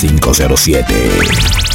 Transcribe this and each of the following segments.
507.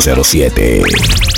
507.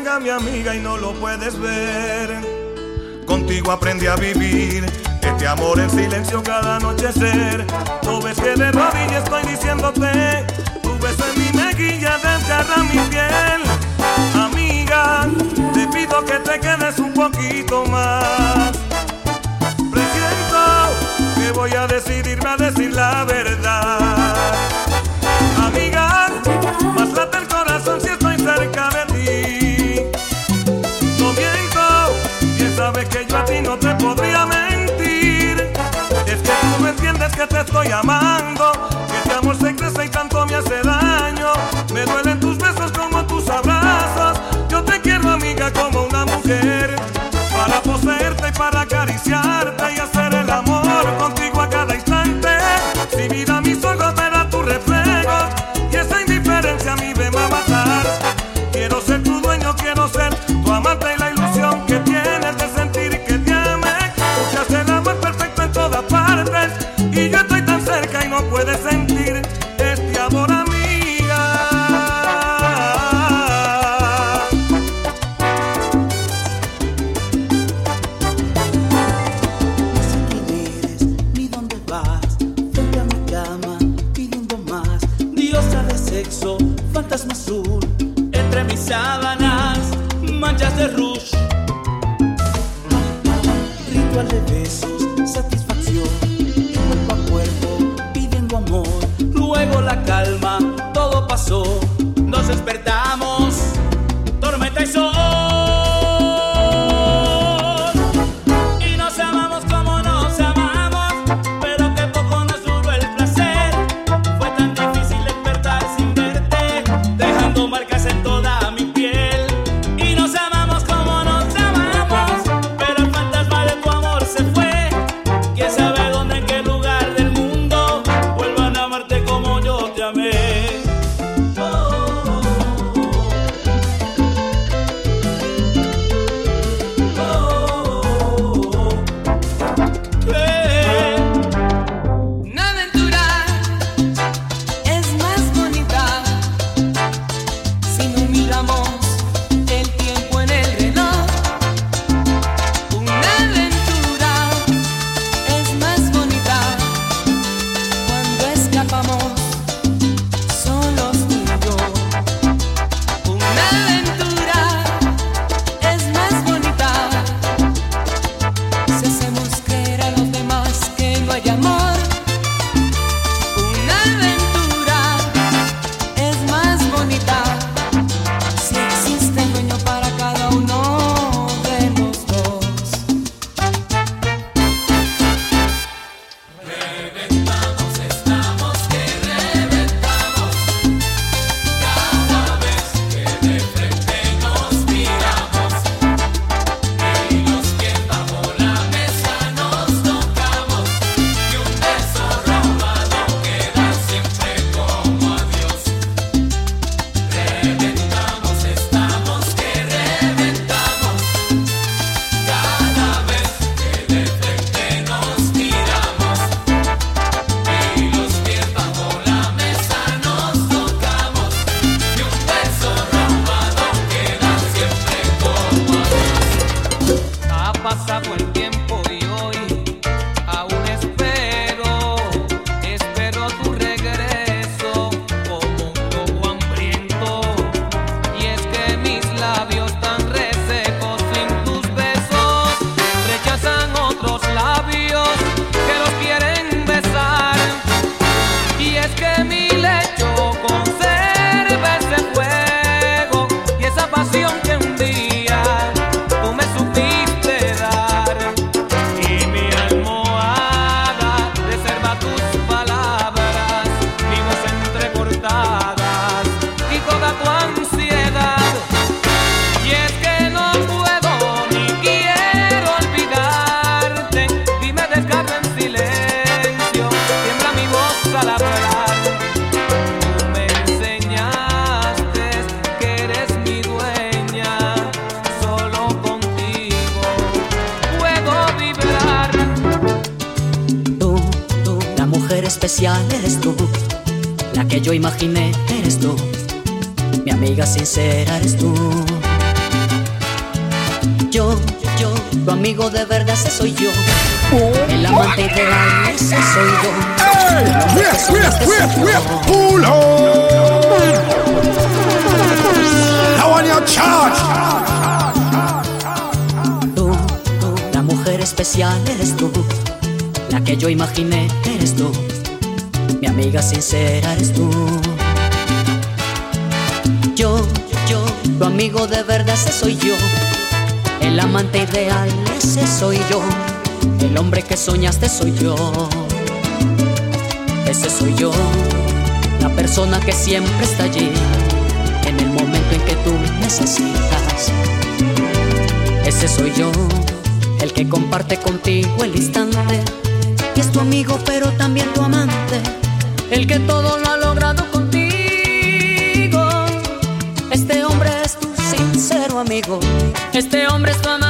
Ciega mi amiga y no lo puedes ver. Contigo aprendí a vivir este amor en silencio cada anochecer. Tú ves que de rodillas estoy diciéndote. Tu beso en mi mejilla desgarra mi piel. Estoy amando, que este amor se crece y tanto me hace daño. Me duelen tus besos como tus abrazos. Yo te quiero, amiga, como una mujer. Para poseerte y para acariciarte y hacer el amor contigo mi vida, mis ojos verá tu reflejo y esa indiferencia a mí me va a matar. Quiero ser tu dueño, quiero ser tu amante eres tú, la que yo imaginé eres tú, mi amiga sincera eres tú. Yo, yo, tu amigo de verdad ese soy yo, el amante ideal ese soy yo. Tú, tú, la mujer especial eres tú, la que yo imaginé eres tú mi amiga sincera eres tú. Yo, yo, tu amigo de verdad ese soy yo. El amante ideal ese soy yo. El hombre que soñaste soy yo. Ese soy yo. La persona que siempre está allí. En el momento en que tú necesitas. Ese soy yo. El que comparte contigo el instante. Y es tu amigo pero también tu amante. El que todo lo ha logrado contigo. Este hombre es tu sincero amigo, este hombre es tu amante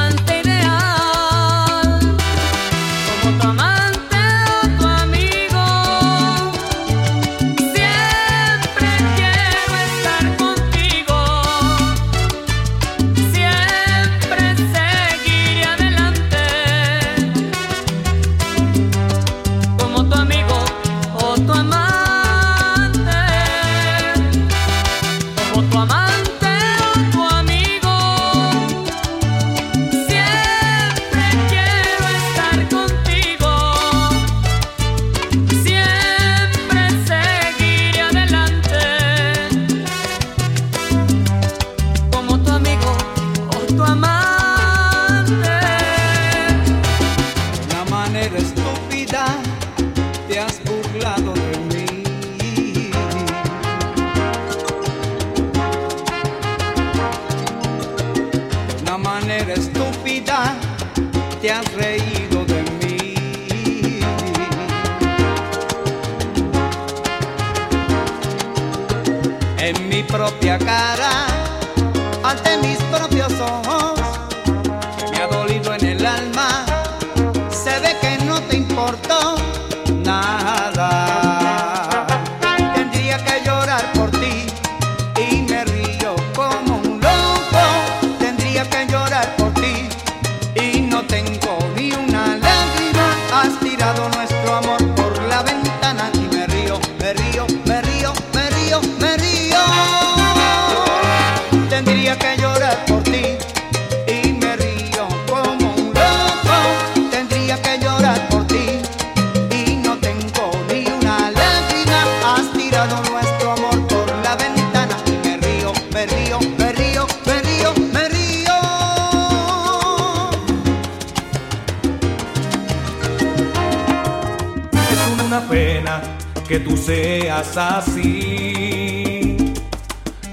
que tú seas así,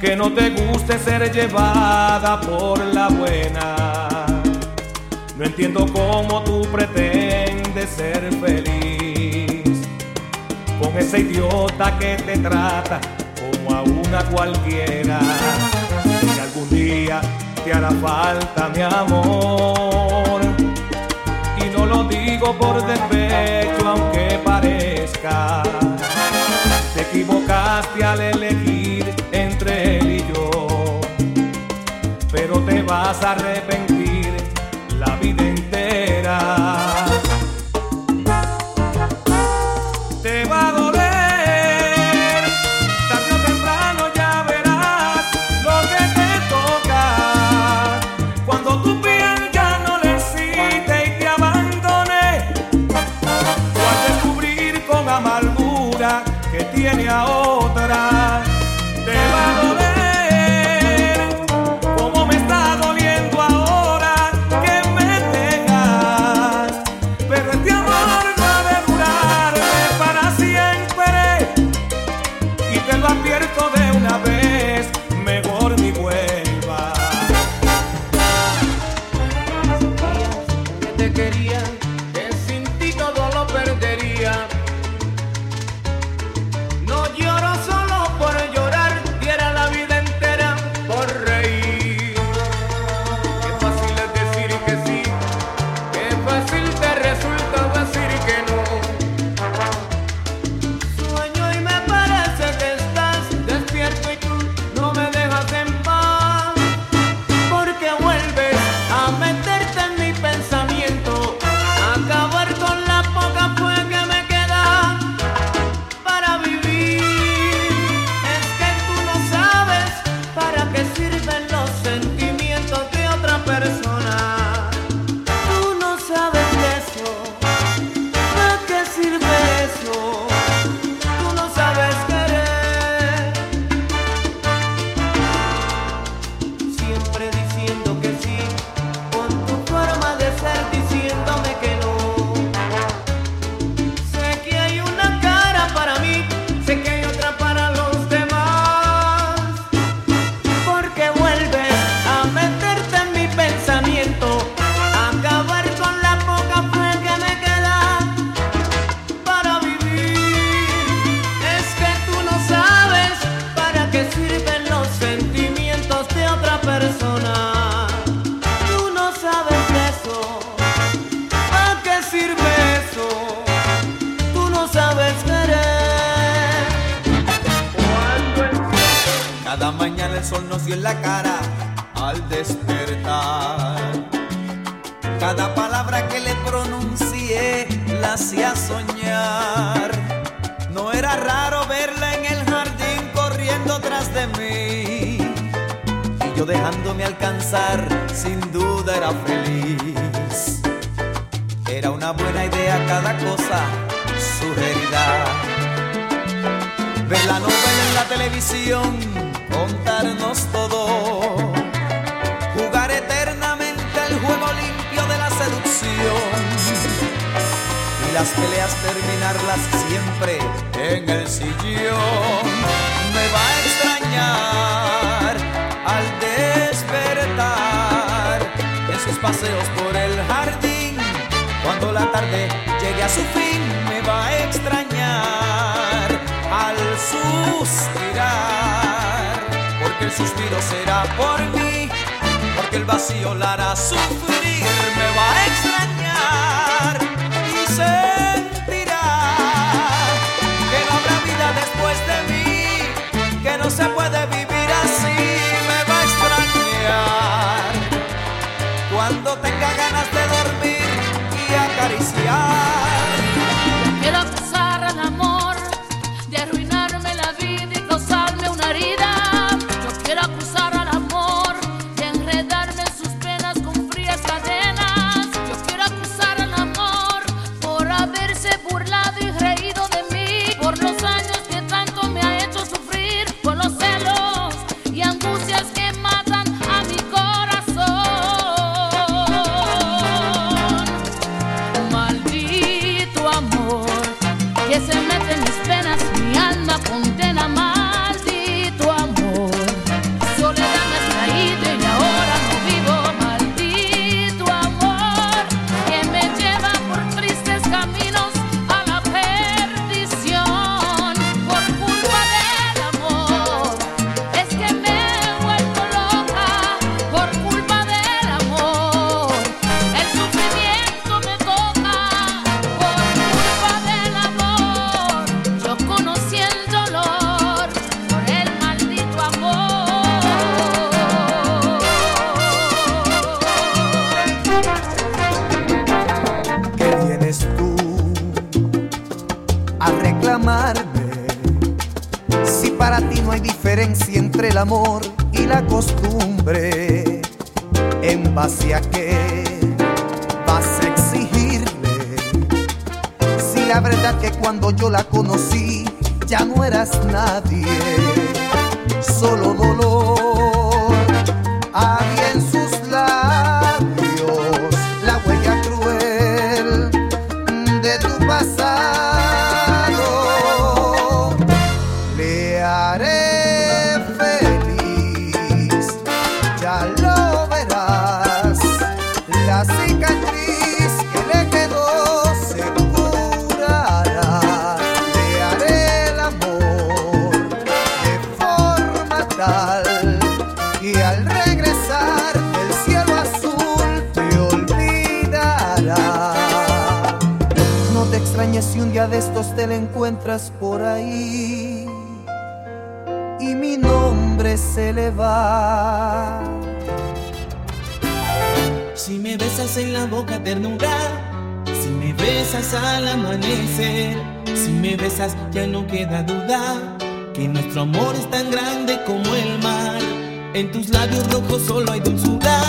que no te guste ser llevada por la buena. No entiendo cómo tú pretendes ser feliz con ese idiota que te trata como a una cualquiera. Si algún día te hará falta mi amor, y no lo digo por despecho, aunque parezca equivocaste al elegir entre él y yo, pero te vas a arrepentir el sol nos dio en la cara al despertar. Cada palabra que le pronuncié la hacía soñar. No era raro verla en el jardín corriendo tras de mí. Y yo dejándome alcanzar, sin duda era feliz. Era una buena idea cada cosa sugerida. Ver la novela en la televisión, contarnos todo. Jugar eternamente el juego limpio de la seducción. Y las peleas terminarlas siempre en el sillón. Me va a extrañar al despertar en sus paseos por el jardín. Cuando la tarde llegue a su fin, me va a extrañar al suspirar. Suspiro será por mí, porque el vacío la hará sufrir. Me va a extrañar y sentirá que no habrá vida después de mí, que no se puede vivir así. Me va a extrañar cuando tenga ganas de dormir y acariciar. La verdad que cuando yo la conocí ya no eras nadie, solo dolor ahí y mi nombre se le va. Si me besas en la boca ternura, si me besas al amanecer, si me besas ya no queda duda que nuestro amor es tan grande como el mar. En tus labios rojos solo hay dulzura,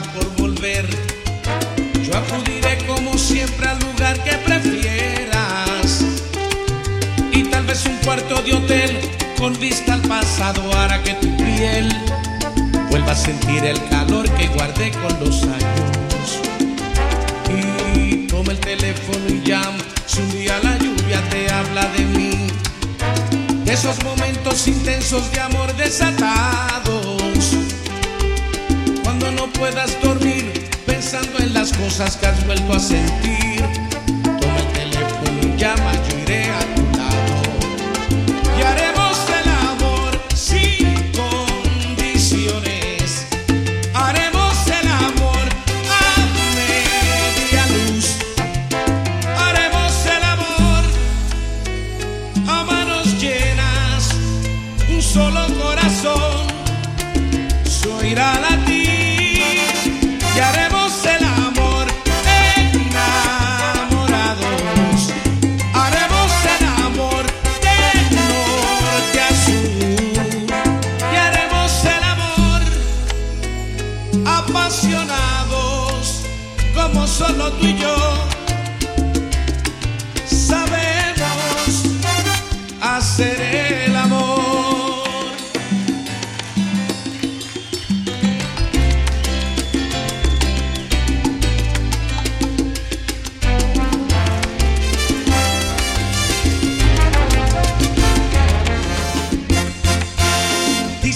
por volver. Yo acudiré como siempre al lugar que prefieras. Y tal vez un cuarto de hotel con vista al pasado hará que tu piel vuelva a sentir el calor que guardé con los años. Y toma el teléfono y llama si un día la lluvia te habla de mí. De esos momentos intensos de amor desatados. Puedas dormir pensando en las cosas que has vuelto a sentir. Toma el teléfono y llama,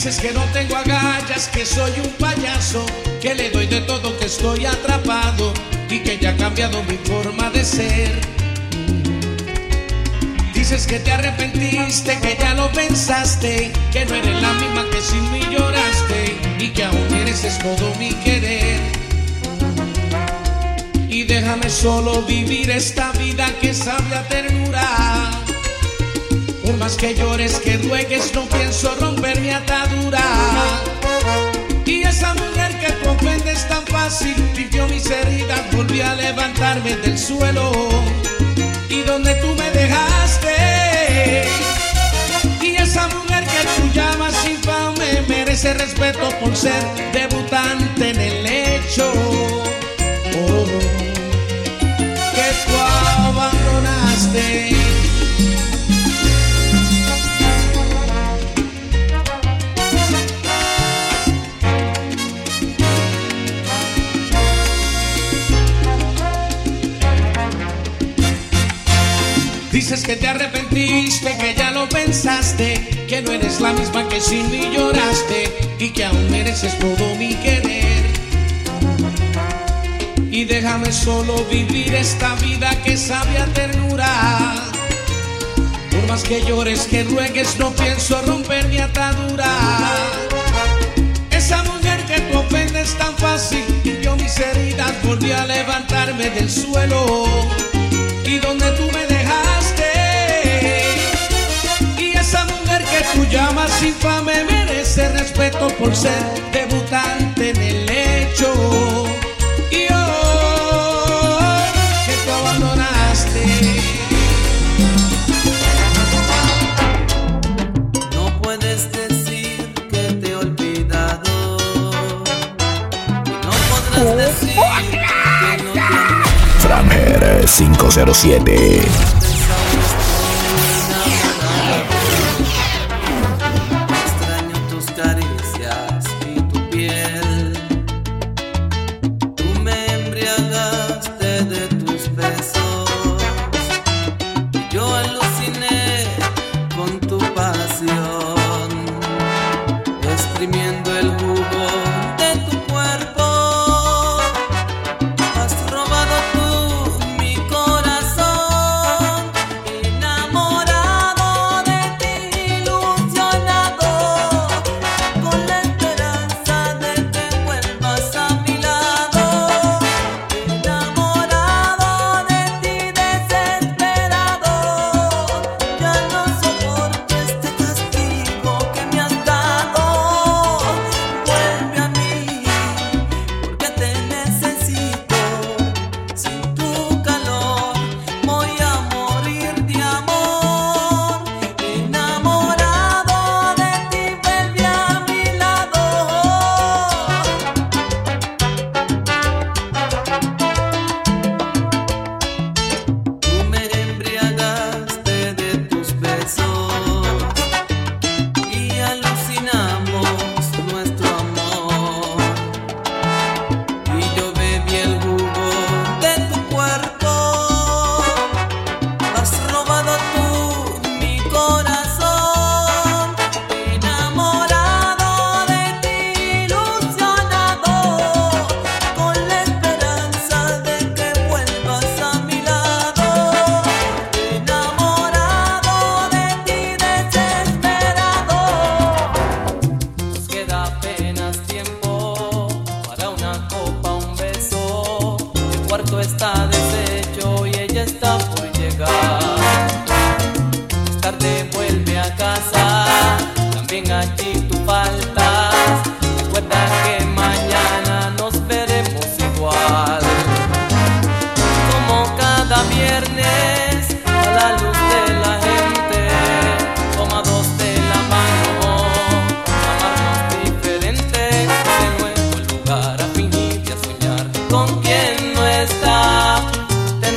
Dices que no tengo agallas, que soy un payaso, que le doy de todo, que estoy atrapado y que ya ha cambiado mi forma de ser. Dices que te arrepentiste, que ya lo pensaste, que no eres la misma que sin mí lloraste y que aún mereces todo mi querer. Y déjame solo vivir esta vida que sabe a ternura. Por más que llores, que ruegues, no pienso romper mi atadura. Y esa mujer que tú ofendes tan fácil, limpió mis heridas, volví a levantarme del suelo. Y donde tú me dejaste. Y esa mujer que tú llamas infame, merece respeto por ser debutante en el hecho. Que te arrepentiste, que ya lo pensaste, que no eres la misma que sin mí lloraste y que aún mereces todo mi querer. Y déjame solo vivir esta vida que sabe a ternura. Por más que llores, que ruegues, no pienso romper mi atadura. Esa mujer que tú ofendes tan fácil, limpió mis heridas, volví a levantarme del suelo. Llamas infame merece respeto por ser debutante en el hecho. Y hoy que tú abandonaste. No puedes decir que te he olvidado. Y no podrás decir que no te amé. Franger 507.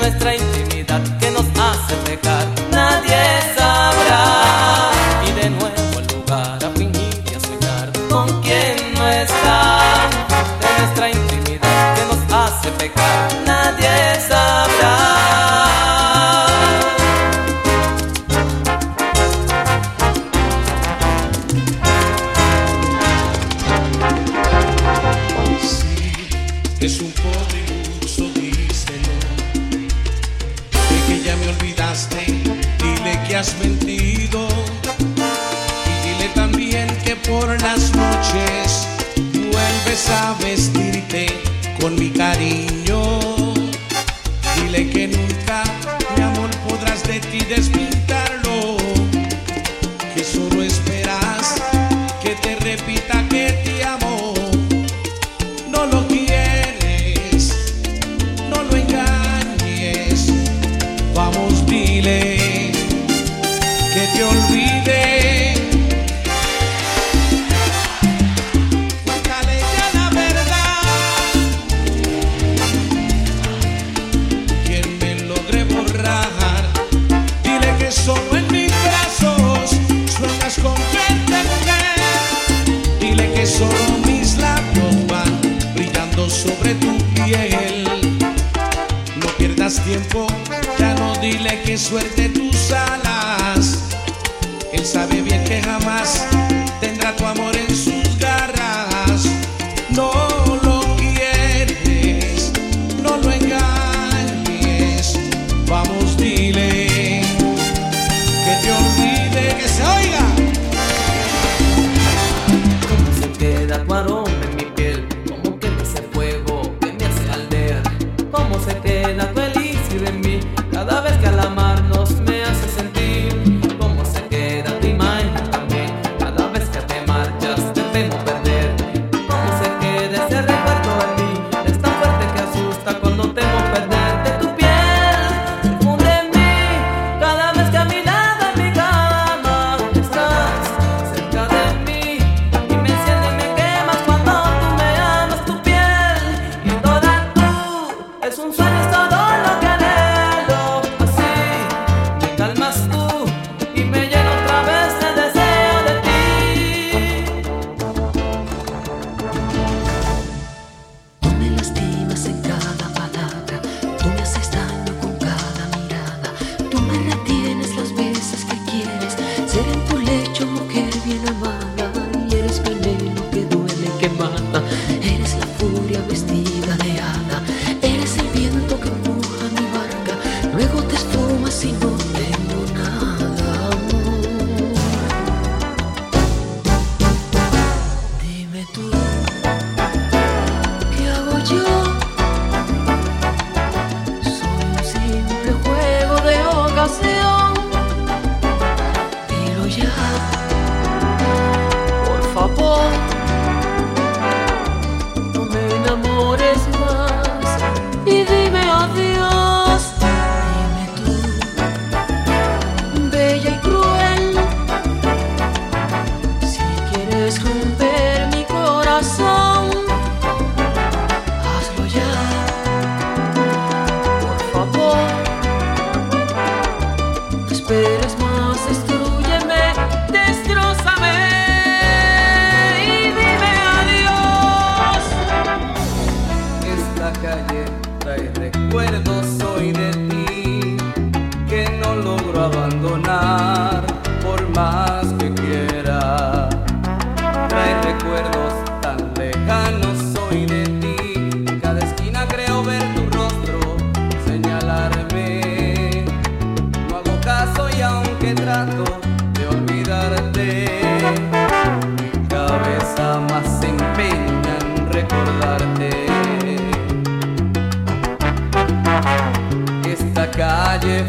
nuestra solo mis labios van brillando sobre tu piel. No pierdas tiempo, ya no dile que suerte tú sabes. man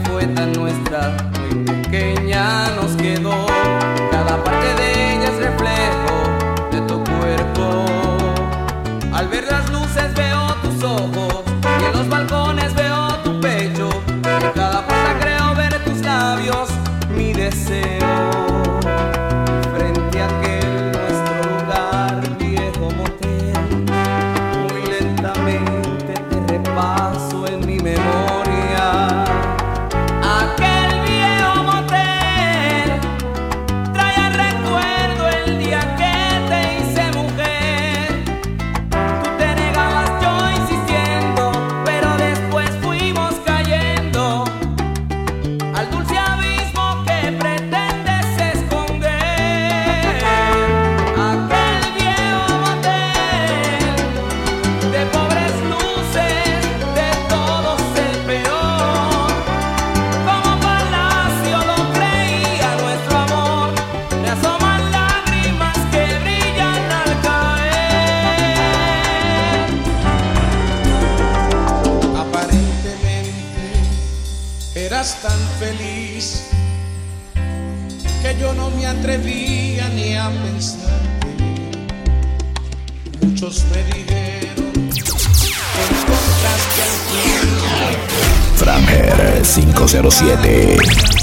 fue tan nuestra. Franger 507.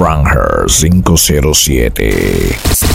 Arroba Franger507.